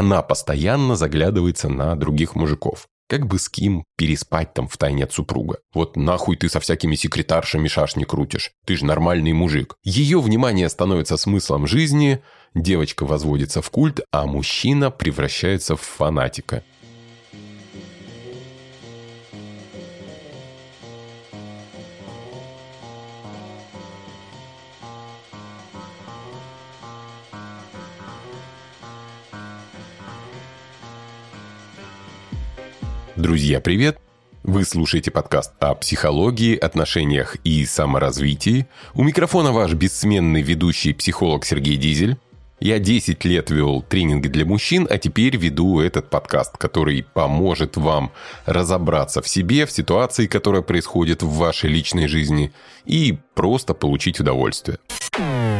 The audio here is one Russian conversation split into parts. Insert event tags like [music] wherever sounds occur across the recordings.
она постоянно заглядывается на других мужиков. Как бы с кем переспать там в тайне от супруга? Вот нахуй ты со всякими секретаршами шашни крутишь? Ты же нормальный мужик. Ее внимание становится смыслом жизни, девочка возводится в культ, а мужчина превращается в фанатика. Друзья, привет! Вы слушаете подкаст о психологии, отношениях и саморазвитии. У микрофона ваш бессменный ведущий психолог Сергей Дизель. Я 10 лет вел тренинги для мужчин, а теперь веду этот подкаст, который поможет вам разобраться в себе, в ситуации, которая происходит в вашей личной жизни, и просто получить удовольствие.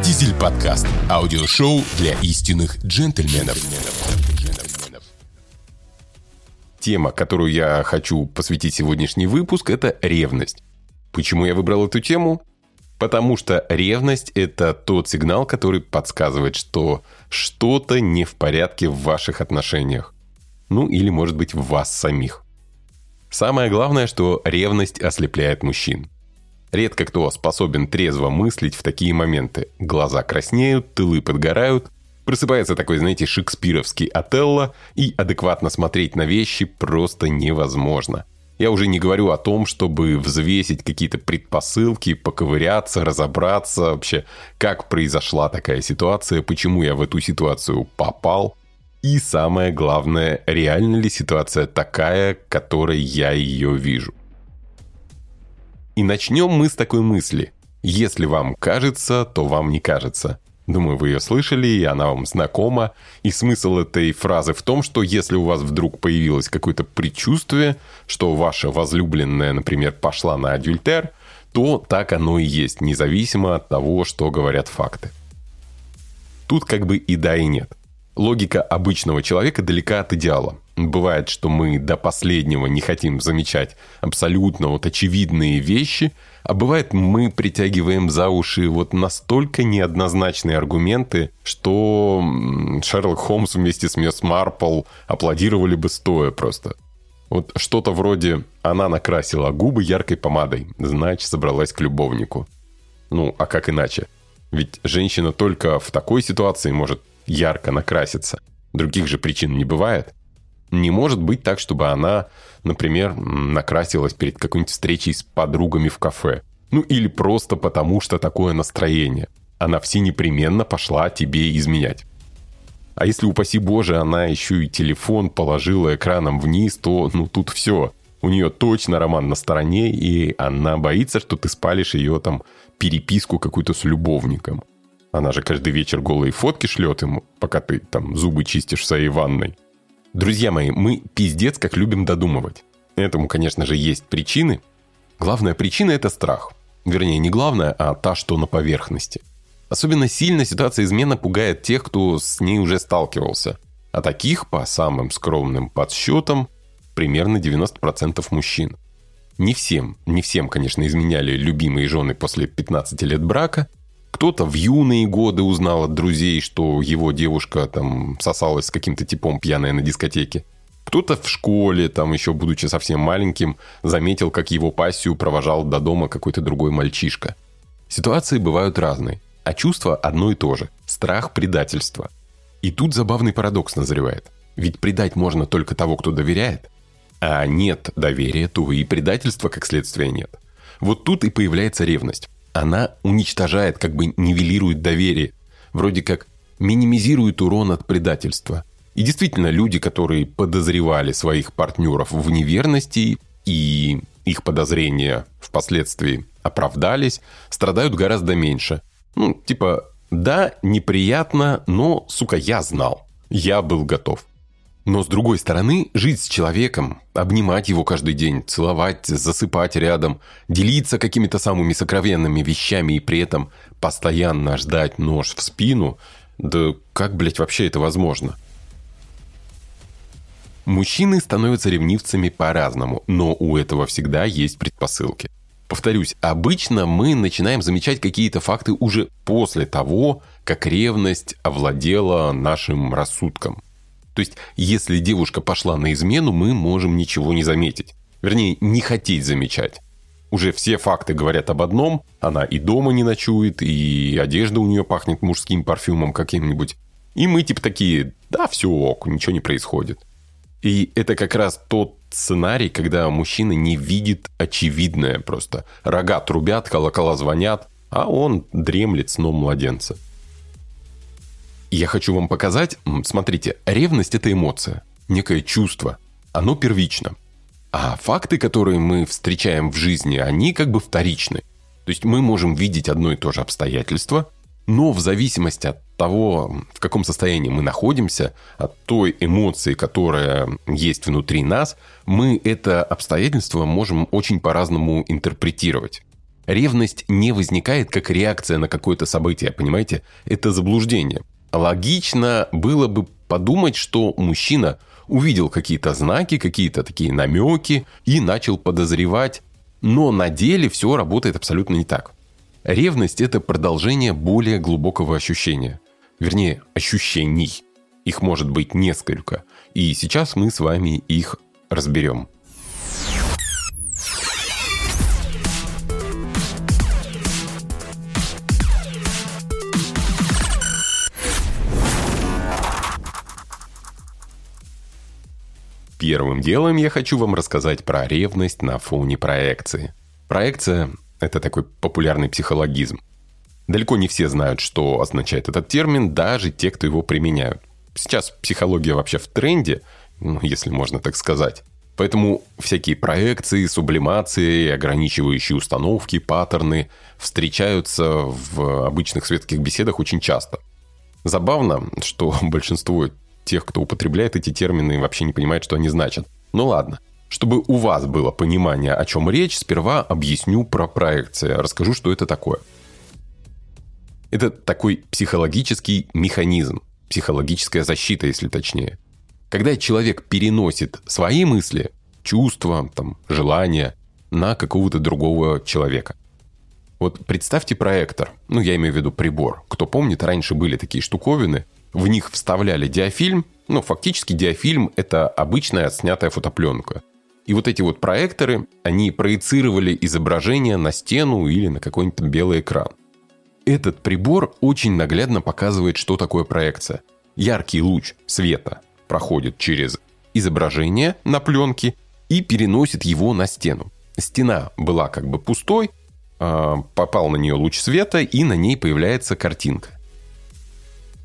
Дизель подкаст. Аудиошоу для истинных джентльменов. Тема, которую я хочу посвятить сегодняшний выпуск, это ревность. Почему я выбрал эту тему? Потому что ревность – это тот сигнал, который подсказывает, что что-то не в порядке в ваших отношениях. Ну или, может быть, в вас самих. Самое главное, что ревность ослепляет мужчин. Редко кто способен трезво мыслить в такие моменты. Глаза краснеют, тылы подгорают, Просыпается такой, знаете, шекспировский Отелло, и адекватно смотреть на вещи просто невозможно. Я уже не говорю о том, чтобы взвесить какие-то предпосылки, поковыряться, разобраться вообще, как произошла такая ситуация, почему я в эту ситуацию попал. И самое главное, реально ли ситуация такая, которой я ее вижу. И начнем мы с такой мысли. Если вам кажется, то вам не кажется. Думаю, вы ее слышали, и она вам знакома. И смысл этой фразы в том, что если у вас вдруг появилось какое-то предчувствие, что ваша возлюбленная, например, пошла на адюльтер, то так оно и есть, независимо от того, что говорят факты. Тут как бы и да, и нет. Логика обычного человека далека от идеала. Бывает, что мы до последнего не хотим замечать абсолютно вот очевидные вещи, а бывает мы притягиваем за уши вот настолько неоднозначные аргументы, что Шерлок Холмс вместе с Мисс Марпл аплодировали бы стоя просто. Вот что-то вроде «она накрасила губы яркой помадой, значит, собралась к любовнику». Ну, а как иначе? Ведь женщина только в такой ситуации может ярко накраситься. Других же причин не бывает. Не может быть так, чтобы она, например, накрасилась перед какой-нибудь встречей с подругами в кафе. Ну или просто потому, что такое настроение. Она все непременно пошла тебе изменять. А если, упаси Боже, она еще и телефон положила экраном вниз, то ну тут все. У нее точно роман на стороне, и она боится, что ты спалишь ее там переписку какую-то с любовником. Она же каждый вечер голые фотки шлет ему, пока ты там зубы чистишь в своей ванной. Друзья мои, мы пиздец как любим додумывать. Этому, конечно же, есть причины. Главная причина – это страх. Вернее, не главная, а та, что на поверхности. Особенно сильно ситуация измена пугает тех, кто с ней уже сталкивался. А таких, по самым скромным подсчетам, примерно 90% мужчин. Не всем, не всем, конечно, изменяли любимые жены после 15 лет брака – кто-то в юные годы узнал от друзей, что его девушка там сосалась с каким-то типом пьяная на дискотеке. Кто-то в школе, там еще будучи совсем маленьким, заметил, как его пассию провожал до дома какой-то другой мальчишка. Ситуации бывают разные, а чувство одно и то же – страх предательства. И тут забавный парадокс назревает. Ведь предать можно только того, кто доверяет. А нет доверия, то и предательства, как следствие, нет. Вот тут и появляется ревность она уничтожает, как бы нивелирует доверие. Вроде как минимизирует урон от предательства. И действительно, люди, которые подозревали своих партнеров в неверности и их подозрения впоследствии оправдались, страдают гораздо меньше. Ну, типа, да, неприятно, но, сука, я знал. Я был готов. Но с другой стороны, жить с человеком, обнимать его каждый день, целовать, засыпать рядом, делиться какими-то самыми сокровенными вещами и при этом постоянно ждать нож в спину, да как, блядь, вообще это возможно? Мужчины становятся ревнивцами по-разному, но у этого всегда есть предпосылки. Повторюсь, обычно мы начинаем замечать какие-то факты уже после того, как ревность овладела нашим рассудком – То есть, если девушка пошла на измену, мы можем ничего не заметить. Вернее, не хотеть замечать. Уже все факты говорят об одном. Она и дома не ночует, и одежда у нее пахнет мужским парфюмом каким-нибудь. И мы типа такие, да, все ок, ничего не происходит. И это как раз тот сценарий, когда мужчина не видит очевидное просто. Рога трубят, колокола звонят, а он дремлет сном младенца. Я хочу вам показать, смотрите, ревность – это эмоция, некое чувство. Оно первично. А факты, которые мы встречаем в жизни, они как бы вторичны. То есть мы можем видеть одно и то же обстоятельство, но в зависимости от того, в каком состоянии мы находимся, от той эмоции, которая есть внутри нас, мы это обстоятельство можем очень по-разному интерпретировать. Ревность не возникает как реакция на какое-то событие, понимаете? Это заблуждение. Логично было бы подумать, что мужчина увидел какие-то знаки, какие-то такие намеки и начал подозревать, но на деле все работает абсолютно не так. Ревность – это продолжение более глубокого ощущения – вернее, ощущений. Их может быть несколько. И сейчас мы с вами их разберем. Первым делом я хочу вам рассказать про ревность на фоне проекции. Проекция – это такой популярный психологизм. Далеко не все знают, что означает этот термин, даже те, кто его применяют. Сейчас психология вообще в тренде, ну, если можно так сказать. Поэтому всякие проекции, сублимации, ограничивающие установки, паттерны встречаются в обычных светских беседах очень часто. Забавно, что [laughs] большинство тех, кто употребляет эти термины, вообще не понимает, что они значат. Ну ладно. Чтобы у вас было понимание, о чем речь, сперва объясню про проекции, расскажу, что это такое – это такой психологический механизм, психологическая защита, если точнее. Когда человек переносит свои мысли, чувства, там, желания на какого-то другого человека. Вот представьте проектор, ну я имею в виду прибор. Кто помнит, раньше были такие штуковины, в них вставляли диафильм, ну фактически диафильм это обычная снятая фотопленка. И вот эти вот проекторы, они проецировали изображение на стену или на какой-нибудь белый экран. Этот прибор очень наглядно показывает, что такое проекция. Яркий луч света проходит через изображение на пленке и переносит его на стену. Стена была как бы пустой, а, попал на нее луч света, и на ней появляется картинка.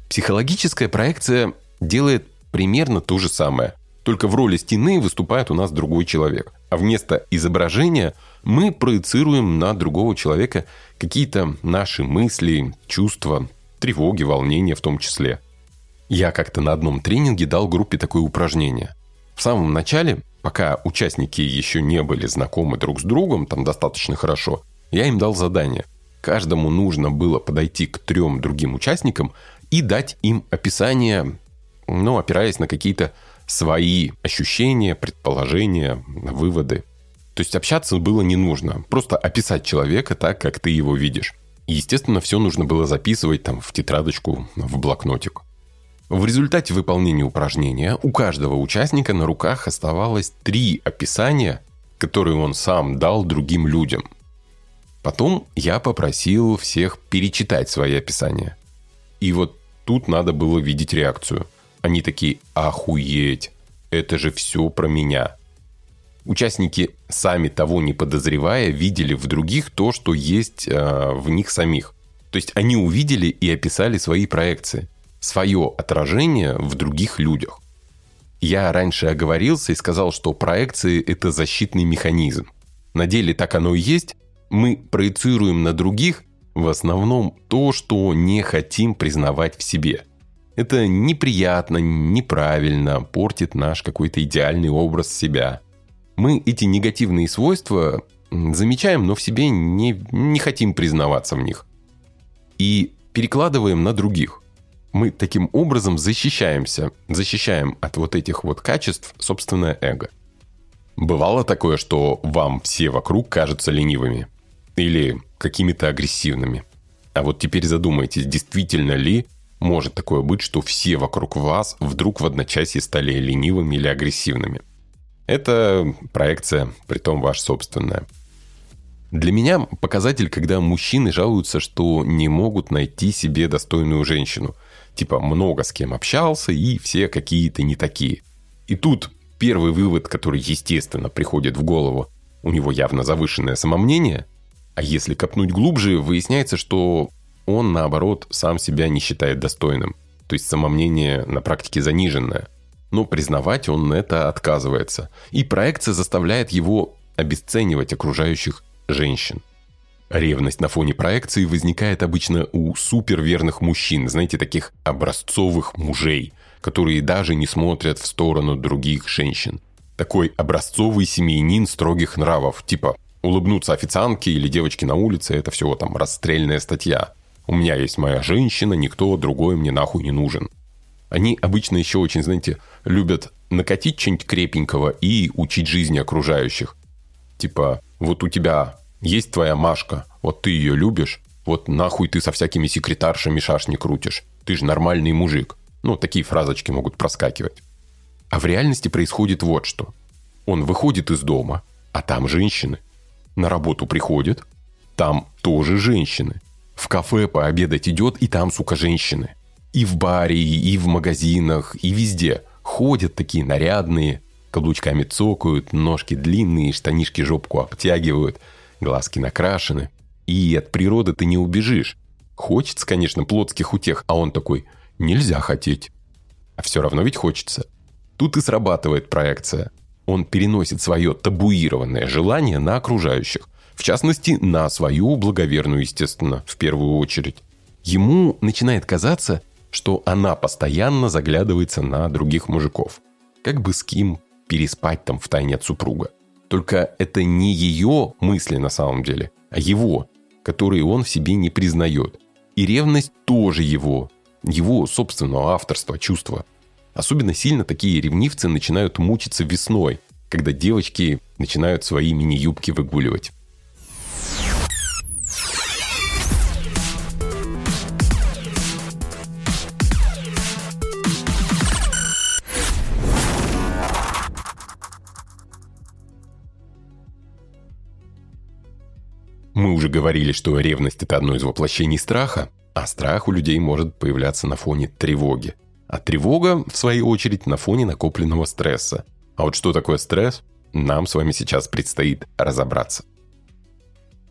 Психологическая проекция делает примерно то же самое, только в роли стены выступает у нас другой человек. А вместо изображения мы проецируем на другого человека какие-то наши мысли, чувства, тревоги, волнения в том числе. Я как-то на одном тренинге дал группе такое упражнение. В самом начале, пока участники еще не были знакомы друг с другом, там достаточно хорошо, я им дал задание. Каждому нужно было подойти к трем другим участникам и дать им описание, ну, опираясь на какие-то свои ощущения, предположения, выводы. То есть общаться было не нужно. Просто описать человека так, как ты его видишь. И, естественно, все нужно было записывать там в тетрадочку, в блокнотик. В результате выполнения упражнения у каждого участника на руках оставалось три описания, которые он сам дал другим людям. Потом я попросил всех перечитать свои описания. И вот тут надо было видеть реакцию. Они такие «Охуеть! Это же все про меня!» Участники, сами того не подозревая, видели в других то, что есть э, в них самих. То есть они увидели и описали свои проекции, свое отражение в других людях. Я раньше оговорился и сказал, что проекции – это защитный механизм. На деле так оно и есть. Мы проецируем на других в основном то, что не хотим признавать в себе – это неприятно, неправильно, портит наш какой-то идеальный образ себя. Мы эти негативные свойства замечаем, но в себе не, не хотим признаваться в них. И перекладываем на других. Мы таким образом защищаемся, защищаем от вот этих вот качеств собственное эго. Бывало такое, что вам все вокруг кажутся ленивыми или какими-то агрессивными. А вот теперь задумайтесь, действительно ли может такое быть, что все вокруг вас вдруг в одночасье стали ленивыми или агрессивными. Это проекция, притом ваша собственная. Для меня показатель, когда мужчины жалуются, что не могут найти себе достойную женщину. Типа много с кем общался и все какие-то не такие. И тут первый вывод, который, естественно, приходит в голову, у него явно завышенное самомнение, а если копнуть глубже, выясняется, что он, наоборот, сам себя не считает достойным. То есть самомнение на практике заниженное. Но признавать он это отказывается. И проекция заставляет его обесценивать окружающих женщин. Ревность на фоне проекции возникает обычно у суперверных мужчин, знаете, таких образцовых мужей, которые даже не смотрят в сторону других женщин. Такой образцовый семьянин строгих нравов, типа улыбнуться официантке или девочке на улице – это всего там расстрельная статья. У меня есть моя женщина, никто другой мне нахуй не нужен. Они обычно еще очень, знаете, любят накатить что-нибудь крепенького и учить жизни окружающих. Типа, вот у тебя есть твоя Машка, вот ты ее любишь, вот нахуй ты со всякими секретаршами шашни крутишь. Ты же нормальный мужик. Ну, такие фразочки могут проскакивать. А в реальности происходит вот что. Он выходит из дома, а там женщины. На работу приходит, там тоже женщины. В кафе пообедать идет, и там, сука, женщины. И в баре, и в магазинах, и везде. Ходят такие нарядные, каблучками цокают, ножки длинные, штанишки жопку обтягивают, глазки накрашены. И от природы ты не убежишь. Хочется, конечно, плотских утех, а он такой «нельзя хотеть». А все равно ведь хочется. Тут и срабатывает проекция. Он переносит свое табуированное желание на окружающих. В частности, на свою благоверную, естественно, в первую очередь. Ему начинает казаться, что она постоянно заглядывается на других мужиков. Как бы с кем переспать там в тайне от супруга. Только это не ее мысли на самом деле, а его, которые он в себе не признает. И ревность тоже его, его собственного авторства, чувства. Особенно сильно такие ревнивцы начинают мучиться весной, когда девочки начинают свои мини-юбки выгуливать. Мы уже говорили, что ревность – это одно из воплощений страха, а страх у людей может появляться на фоне тревоги. А тревога, в свою очередь, на фоне накопленного стресса. А вот что такое стресс, нам с вами сейчас предстоит разобраться.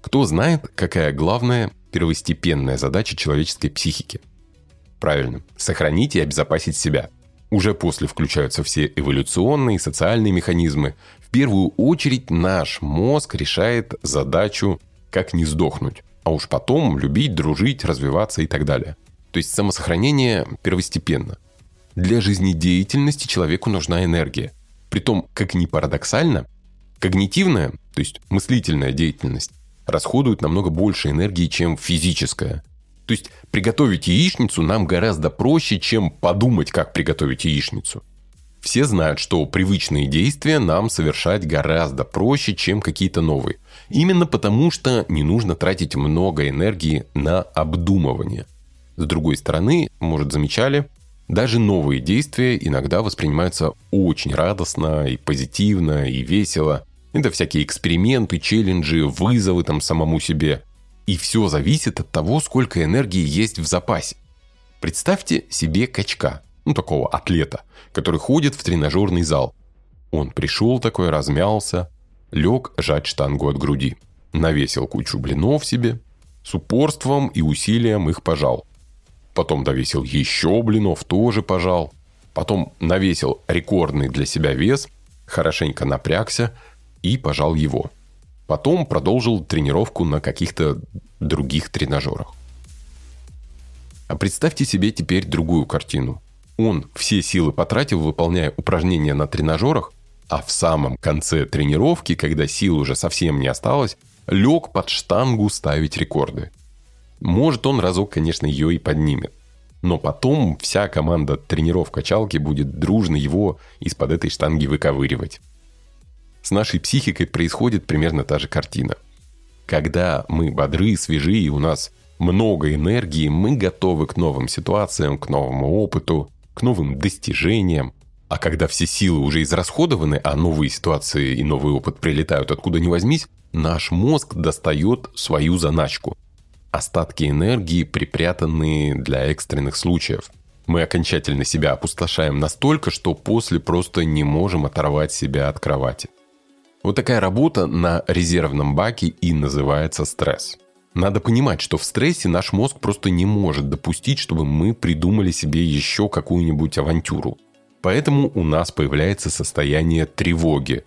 Кто знает, какая главная первостепенная задача человеческой психики? Правильно, сохранить и обезопасить себя. Уже после включаются все эволюционные и социальные механизмы. В первую очередь наш мозг решает задачу как не сдохнуть, а уж потом любить, дружить, развиваться и так далее. То есть самосохранение первостепенно. Для жизнедеятельности человеку нужна энергия. Притом, как ни парадоксально, когнитивная, то есть мыслительная деятельность, расходует намного больше энергии, чем физическая. То есть приготовить яичницу нам гораздо проще, чем подумать, как приготовить яичницу. Все знают, что привычные действия нам совершать гораздо проще, чем какие-то новые. Именно потому, что не нужно тратить много энергии на обдумывание. С другой стороны, может замечали, даже новые действия иногда воспринимаются очень радостно и позитивно и весело. Это всякие эксперименты, челленджи, вызовы там самому себе. И все зависит от того, сколько энергии есть в запасе. Представьте себе качка, ну такого атлета, который ходит в тренажерный зал. Он пришел такой, размялся, лег жать штангу от груди. Навесил кучу блинов себе, с упорством и усилием их пожал. Потом довесил еще блинов, тоже пожал. Потом навесил рекордный для себя вес, хорошенько напрягся и пожал его. Потом продолжил тренировку на каких-то других тренажерах. А представьте себе теперь другую картину. Он все силы потратил, выполняя упражнения на тренажерах, а в самом конце тренировки, когда сил уже совсем не осталось, лег под штангу ставить рекорды. Может, он разок, конечно, ее и поднимет. Но потом вся команда тренеров качалки будет дружно его из-под этой штанги выковыривать. С нашей психикой происходит примерно та же картина. Когда мы бодры, свежи и у нас много энергии, мы готовы к новым ситуациям, к новому опыту, к новым достижениям. А когда все силы уже израсходованы, а новые ситуации и новый опыт прилетают откуда ни возьмись, наш мозг достает свою заначку. Остатки энергии, припрятанные для экстренных случаев. Мы окончательно себя опустошаем настолько, что после просто не можем оторвать себя от кровати. Вот такая работа на резервном баке и называется стресс. Надо понимать, что в стрессе наш мозг просто не может допустить, чтобы мы придумали себе еще какую-нибудь авантюру. Поэтому у нас появляется состояние тревоги.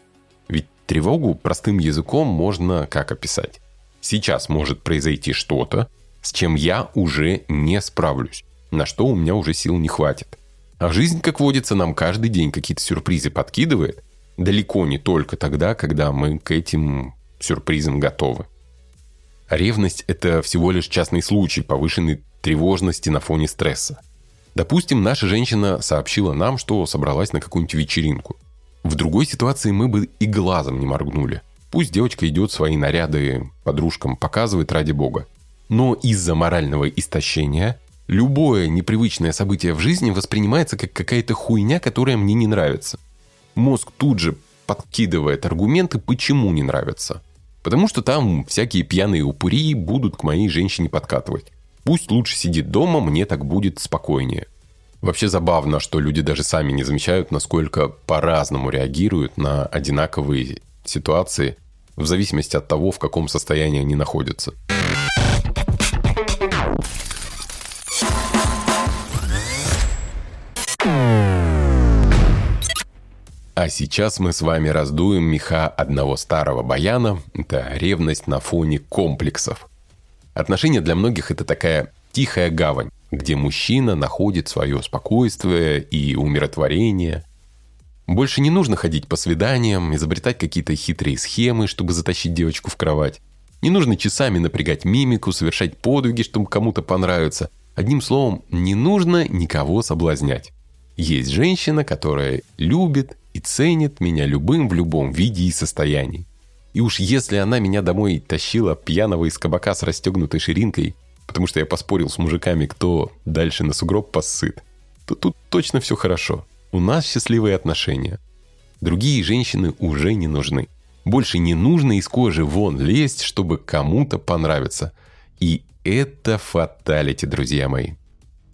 Ведь тревогу простым языком можно как описать? Сейчас может произойти что-то, с чем я уже не справлюсь, на что у меня уже сил не хватит. А жизнь, как водится, нам каждый день какие-то сюрпризы подкидывает, далеко не только тогда, когда мы к этим сюрпризам готовы. Ревность – это всего лишь частный случай повышенной тревожности на фоне стресса. Допустим, наша женщина сообщила нам, что собралась на какую-нибудь вечеринку. В другой ситуации мы бы и глазом не моргнули. Пусть девочка идет свои наряды подружкам показывает ради бога. Но из-за морального истощения любое непривычное событие в жизни воспринимается как какая-то хуйня, которая мне не нравится. Мозг тут же подкидывает аргументы, почему не нравится. Потому что там всякие пьяные упыри будут к моей женщине подкатывать. Пусть лучше сидит дома, мне так будет спокойнее. Вообще забавно, что люди даже сами не замечают, насколько по-разному реагируют на одинаковые ситуации, в зависимости от того, в каком состоянии они находятся. А сейчас мы с вами раздуем меха одного старого баяна. Это ревность на фоне комплексов. Отношения для многих это такая тихая гавань, где мужчина находит свое спокойствие и умиротворение. Больше не нужно ходить по свиданиям, изобретать какие-то хитрые схемы, чтобы затащить девочку в кровать. Не нужно часами напрягать мимику, совершать подвиги, чтобы кому-то понравиться. Одним словом, не нужно никого соблазнять. Есть женщина, которая любит и ценит меня любым в любом виде и состоянии. И уж если она меня домой тащила пьяного из кабака с расстегнутой ширинкой, потому что я поспорил с мужиками, кто дальше на сугроб поссыт, то тут точно все хорошо. У нас счастливые отношения. Другие женщины уже не нужны. Больше не нужно из кожи вон лезть, чтобы кому-то понравиться. И это фаталити, друзья мои.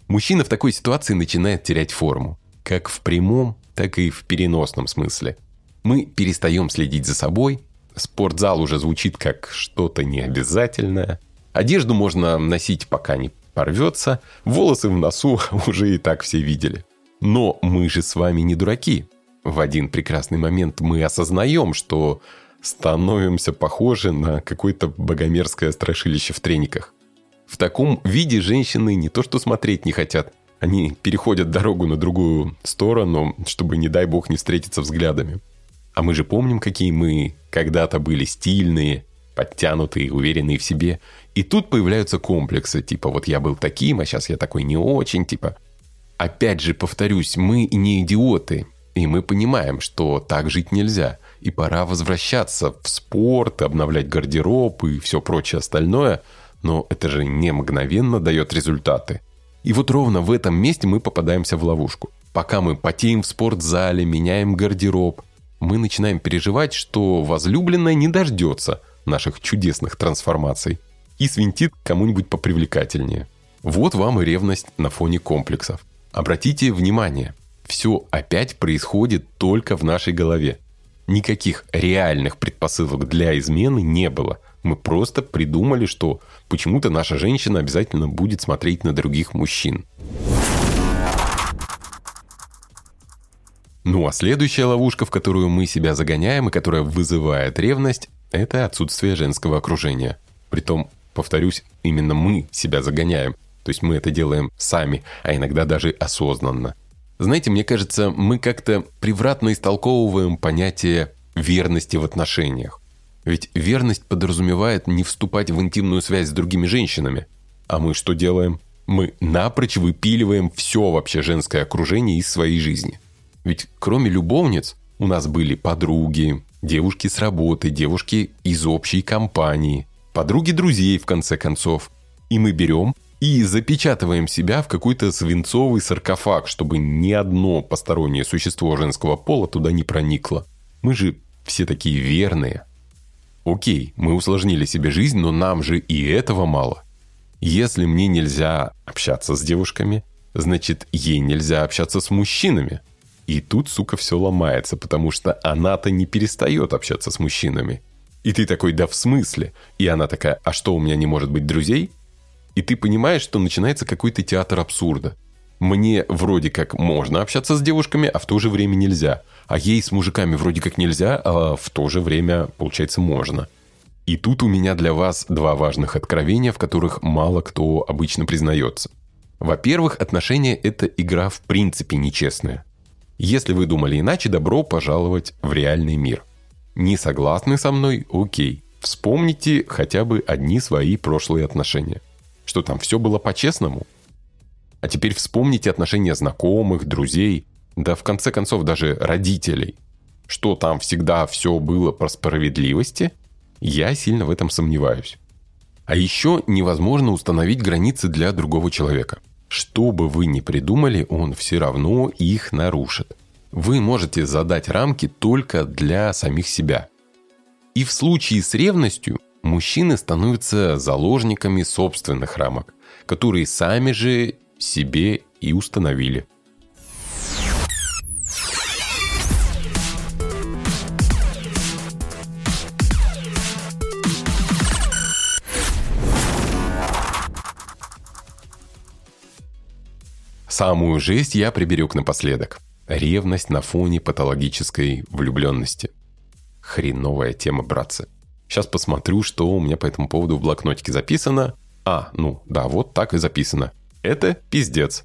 Мужчина в такой ситуации начинает терять форму. Как в прямом, так и в переносном смысле. Мы перестаем следить за собой, спортзал уже звучит как что-то необязательное, одежду можно носить пока не порвется, волосы в носу [laughs] уже и так все видели. Но мы же с вами не дураки. В один прекрасный момент мы осознаем, что становимся похожи на какое-то богомерзкое страшилище в трениках. В таком виде женщины не то что смотреть не хотят, они переходят дорогу на другую сторону, чтобы, не дай бог, не встретиться взглядами. А мы же помним, какие мы когда-то были стильные, подтянутые, уверенные в себе. И тут появляются комплексы, типа вот я был таким, а сейчас я такой не очень, типа. Опять же, повторюсь, мы не идиоты, и мы понимаем, что так жить нельзя. И пора возвращаться в спорт, обновлять гардероб и все прочее остальное. Но это же не мгновенно дает результаты. И вот ровно в этом месте мы попадаемся в ловушку. Пока мы потеем в спортзале, меняем гардероб, мы начинаем переживать, что возлюбленная не дождется наших чудесных трансформаций и свинтит кому-нибудь попривлекательнее. Вот вам и ревность на фоне комплексов. Обратите внимание, все опять происходит только в нашей голове. Никаких реальных предпосылок для измены не было – мы просто придумали, что почему-то наша женщина обязательно будет смотреть на других мужчин. Ну а следующая ловушка, в которую мы себя загоняем и которая вызывает ревность, это отсутствие женского окружения. Притом, повторюсь, именно мы себя загоняем. То есть мы это делаем сами, а иногда даже осознанно. Знаете, мне кажется, мы как-то превратно истолковываем понятие верности в отношениях. Ведь верность подразумевает не вступать в интимную связь с другими женщинами. А мы что делаем? Мы напрочь выпиливаем все вообще женское окружение из своей жизни. Ведь кроме любовниц у нас были подруги, девушки с работы, девушки из общей компании, подруги друзей, в конце концов. И мы берем и запечатываем себя в какой-то свинцовый саркофаг, чтобы ни одно постороннее существо женского пола туда не проникло. Мы же все такие верные. Окей, мы усложнили себе жизнь, но нам же и этого мало. Если мне нельзя общаться с девушками, значит, ей нельзя общаться с мужчинами. И тут, сука, все ломается, потому что она-то не перестает общаться с мужчинами. И ты такой, да в смысле? И она такая, а что, у меня не может быть друзей? И ты понимаешь, что начинается какой-то театр абсурда. Мне вроде как можно общаться с девушками, а в то же время нельзя. А ей с мужиками вроде как нельзя, а в то же время, получается, можно. И тут у меня для вас два важных откровения, в которых мало кто обычно признается. Во-первых, отношения – это игра в принципе нечестная. Если вы думали иначе, добро пожаловать в реальный мир. Не согласны со мной? Окей. Вспомните хотя бы одни свои прошлые отношения. Что там, все было по-честному? А теперь вспомните отношения знакомых, друзей, да в конце концов даже родителей. Что там всегда все было по справедливости? Я сильно в этом сомневаюсь. А еще невозможно установить границы для другого человека. Что бы вы ни придумали, он все равно их нарушит. Вы можете задать рамки только для самих себя. И в случае с ревностью мужчины становятся заложниками собственных рамок, которые сами же себе и установили. Самую жесть я приберег напоследок. Ревность на фоне патологической влюбленности. Хреновая тема, братцы. Сейчас посмотрю, что у меня по этому поводу в блокнотике записано. А, ну, да, вот так и записано. Это пиздец.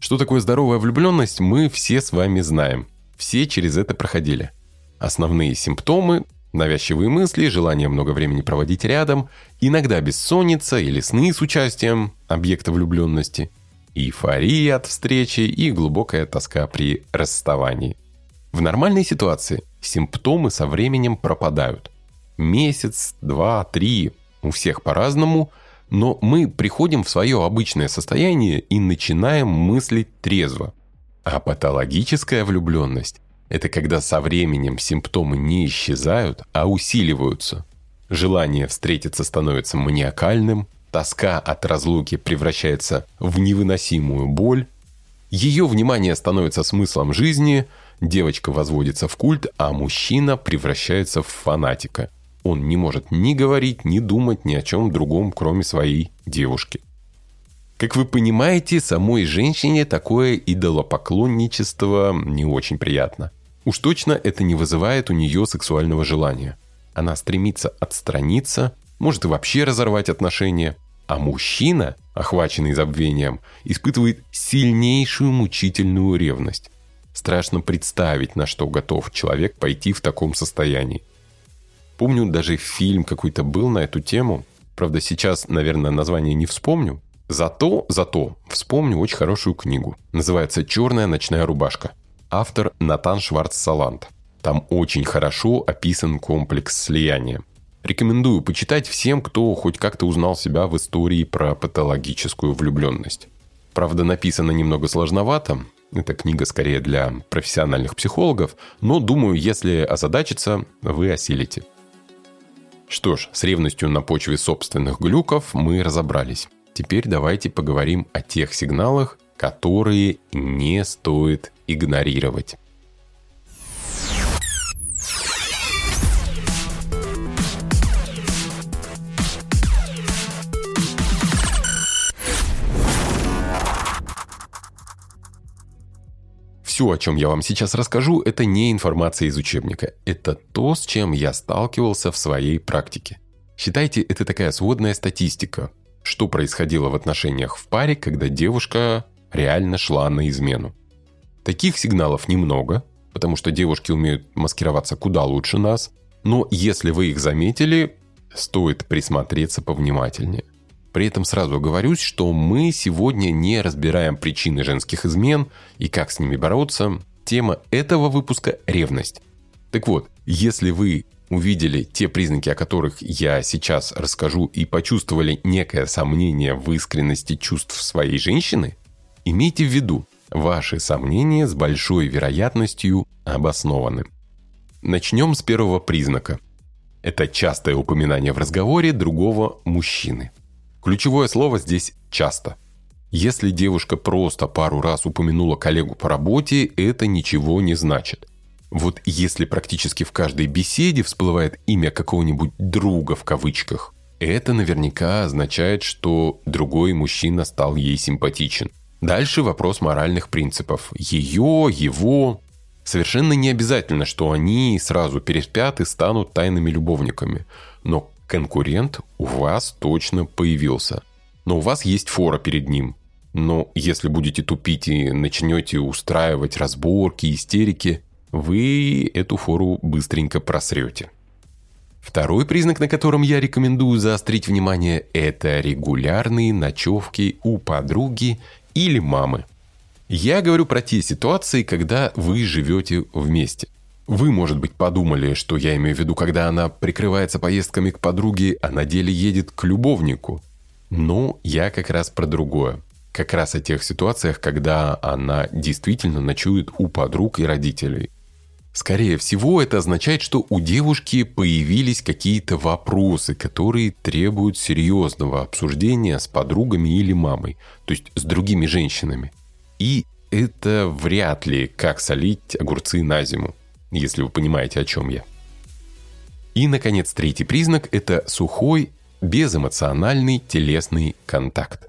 Что такое здоровая влюбленность, мы все с вами знаем. Все через это проходили. Основные симптомы – навязчивые мысли, желание много времени проводить рядом, иногда бессонница или сны с участием объекта влюбленности – эйфория от встречи и глубокая тоска при расставании. В нормальной ситуации симптомы со временем пропадают. Месяц, два, три, у всех по-разному, но мы приходим в свое обычное состояние и начинаем мыслить трезво. А патологическая влюбленность – это когда со временем симптомы не исчезают, а усиливаются. Желание встретиться становится маниакальным, Тоска от разлуки превращается в невыносимую боль. Ее внимание становится смыслом жизни, девочка возводится в культ, а мужчина превращается в фанатика. Он не может ни говорить, ни думать ни о чем другом, кроме своей девушки. Как вы понимаете, самой женщине такое идолопоклонничество не очень приятно. Уж точно это не вызывает у нее сексуального желания. Она стремится отстраниться, может и вообще разорвать отношения. А мужчина, охваченный забвением, испытывает сильнейшую мучительную ревность. Страшно представить, на что готов человек пойти в таком состоянии. Помню, даже фильм какой-то был на эту тему. Правда, сейчас, наверное, название не вспомню. Зато, зато вспомню очень хорошую книгу. Называется «Черная ночная рубашка». Автор Натан Шварц-Салант. Там очень хорошо описан комплекс слияния. Рекомендую почитать всем, кто хоть как-то узнал себя в истории про патологическую влюбленность. Правда, написано немного сложновато. Это книга скорее для профессиональных психологов, но думаю, если озадачиться, вы осилите. Что ж, с ревностью на почве собственных глюков мы разобрались. Теперь давайте поговорим о тех сигналах, которые не стоит игнорировать. Все, о чем я вам сейчас расскажу, это не информация из учебника. Это то, с чем я сталкивался в своей практике. Считайте, это такая сводная статистика, что происходило в отношениях в паре, когда девушка реально шла на измену. Таких сигналов немного, потому что девушки умеют маскироваться куда лучше нас, но если вы их заметили, стоит присмотреться повнимательнее. При этом сразу оговорюсь, что мы сегодня не разбираем причины женских измен и как с ними бороться. Тема этого выпуска – ревность. Так вот, если вы увидели те признаки, о которых я сейчас расскажу, и почувствовали некое сомнение в искренности чувств своей женщины, имейте в виду, ваши сомнения с большой вероятностью обоснованы. Начнем с первого признака. Это частое упоминание в разговоре другого мужчины. Ключевое слово здесь «часто». Если девушка просто пару раз упомянула коллегу по работе, это ничего не значит. Вот если практически в каждой беседе всплывает имя какого-нибудь «друга» в кавычках, это наверняка означает, что другой мужчина стал ей симпатичен. Дальше вопрос моральных принципов. Ее, его. Совершенно не обязательно, что они сразу переспят и станут тайными любовниками. Но конкурент у вас точно появился. Но у вас есть фора перед ним. Но если будете тупить и начнете устраивать разборки, истерики, вы эту фору быстренько просрете. Второй признак, на котором я рекомендую заострить внимание, это регулярные ночевки у подруги или мамы. Я говорю про те ситуации, когда вы живете вместе. Вы, может быть, подумали, что я имею в виду, когда она прикрывается поездками к подруге, а на деле едет к любовнику. Но я как раз про другое. Как раз о тех ситуациях, когда она действительно ночует у подруг и родителей. Скорее всего, это означает, что у девушки появились какие-то вопросы, которые требуют серьезного обсуждения с подругами или мамой, то есть с другими женщинами. И это вряд ли как солить огурцы на зиму, если вы понимаете, о чем я. И, наконец, третий признак – это сухой, безэмоциональный телесный контакт.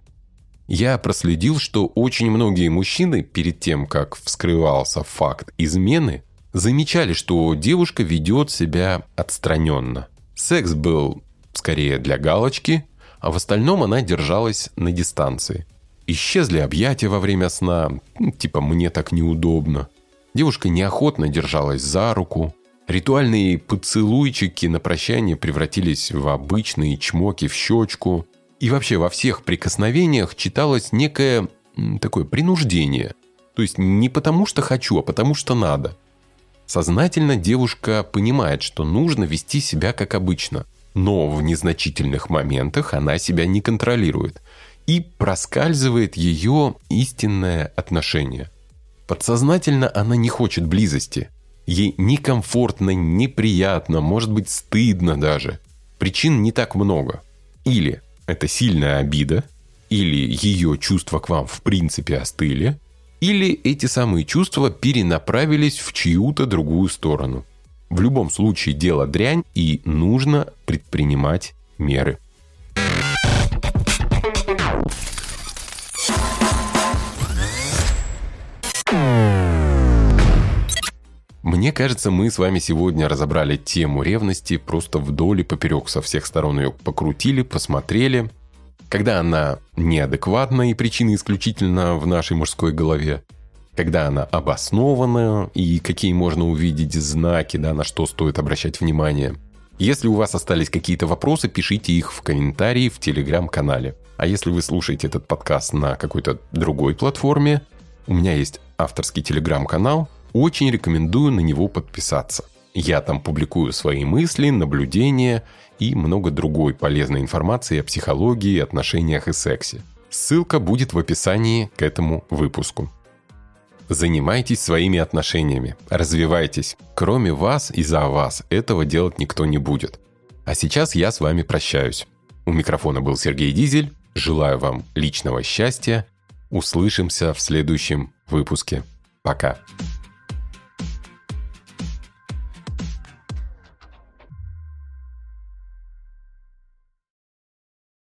Я проследил, что очень многие мужчины перед тем, как вскрывался факт измены – замечали, что девушка ведет себя отстраненно. Секс был скорее для галочки, а в остальном она держалась на дистанции. Исчезли объятия во время сна, типа «мне так неудобно». Девушка неохотно держалась за руку. Ритуальные поцелуйчики на прощание превратились в обычные чмоки в щечку. И вообще во всех прикосновениях читалось некое такое принуждение. То есть не потому что хочу, а потому что надо – Сознательно девушка понимает, что нужно вести себя как обычно, но в незначительных моментах она себя не контролирует и проскальзывает ее истинное отношение. Подсознательно она не хочет близости. Ей некомфортно, неприятно, может быть стыдно даже. Причин не так много. Или это сильная обида, или ее чувства к вам в принципе остыли, или эти самые чувства перенаправились в чью-то другую сторону. В любом случае дело дрянь и нужно предпринимать меры. Мне кажется, мы с вами сегодня разобрали тему ревности просто вдоль и поперек. Со всех сторон ее покрутили, посмотрели – когда она неадекватна и причина исключительно в нашей мужской голове, когда она обоснована и какие можно увидеть знаки, да, на что стоит обращать внимание. Если у вас остались какие-то вопросы, пишите их в комментарии в телеграм-канале. А если вы слушаете этот подкаст на какой-то другой платформе, у меня есть авторский телеграм-канал, очень рекомендую на него подписаться. Я там публикую свои мысли, наблюдения и много другой полезной информации о психологии, отношениях и сексе. Ссылка будет в описании к этому выпуску. Занимайтесь своими отношениями, развивайтесь. Кроме вас и за вас этого делать никто не будет. А сейчас я с вами прощаюсь. У микрофона был Сергей Дизель. Желаю вам личного счастья. Услышимся в следующем выпуске. Пока.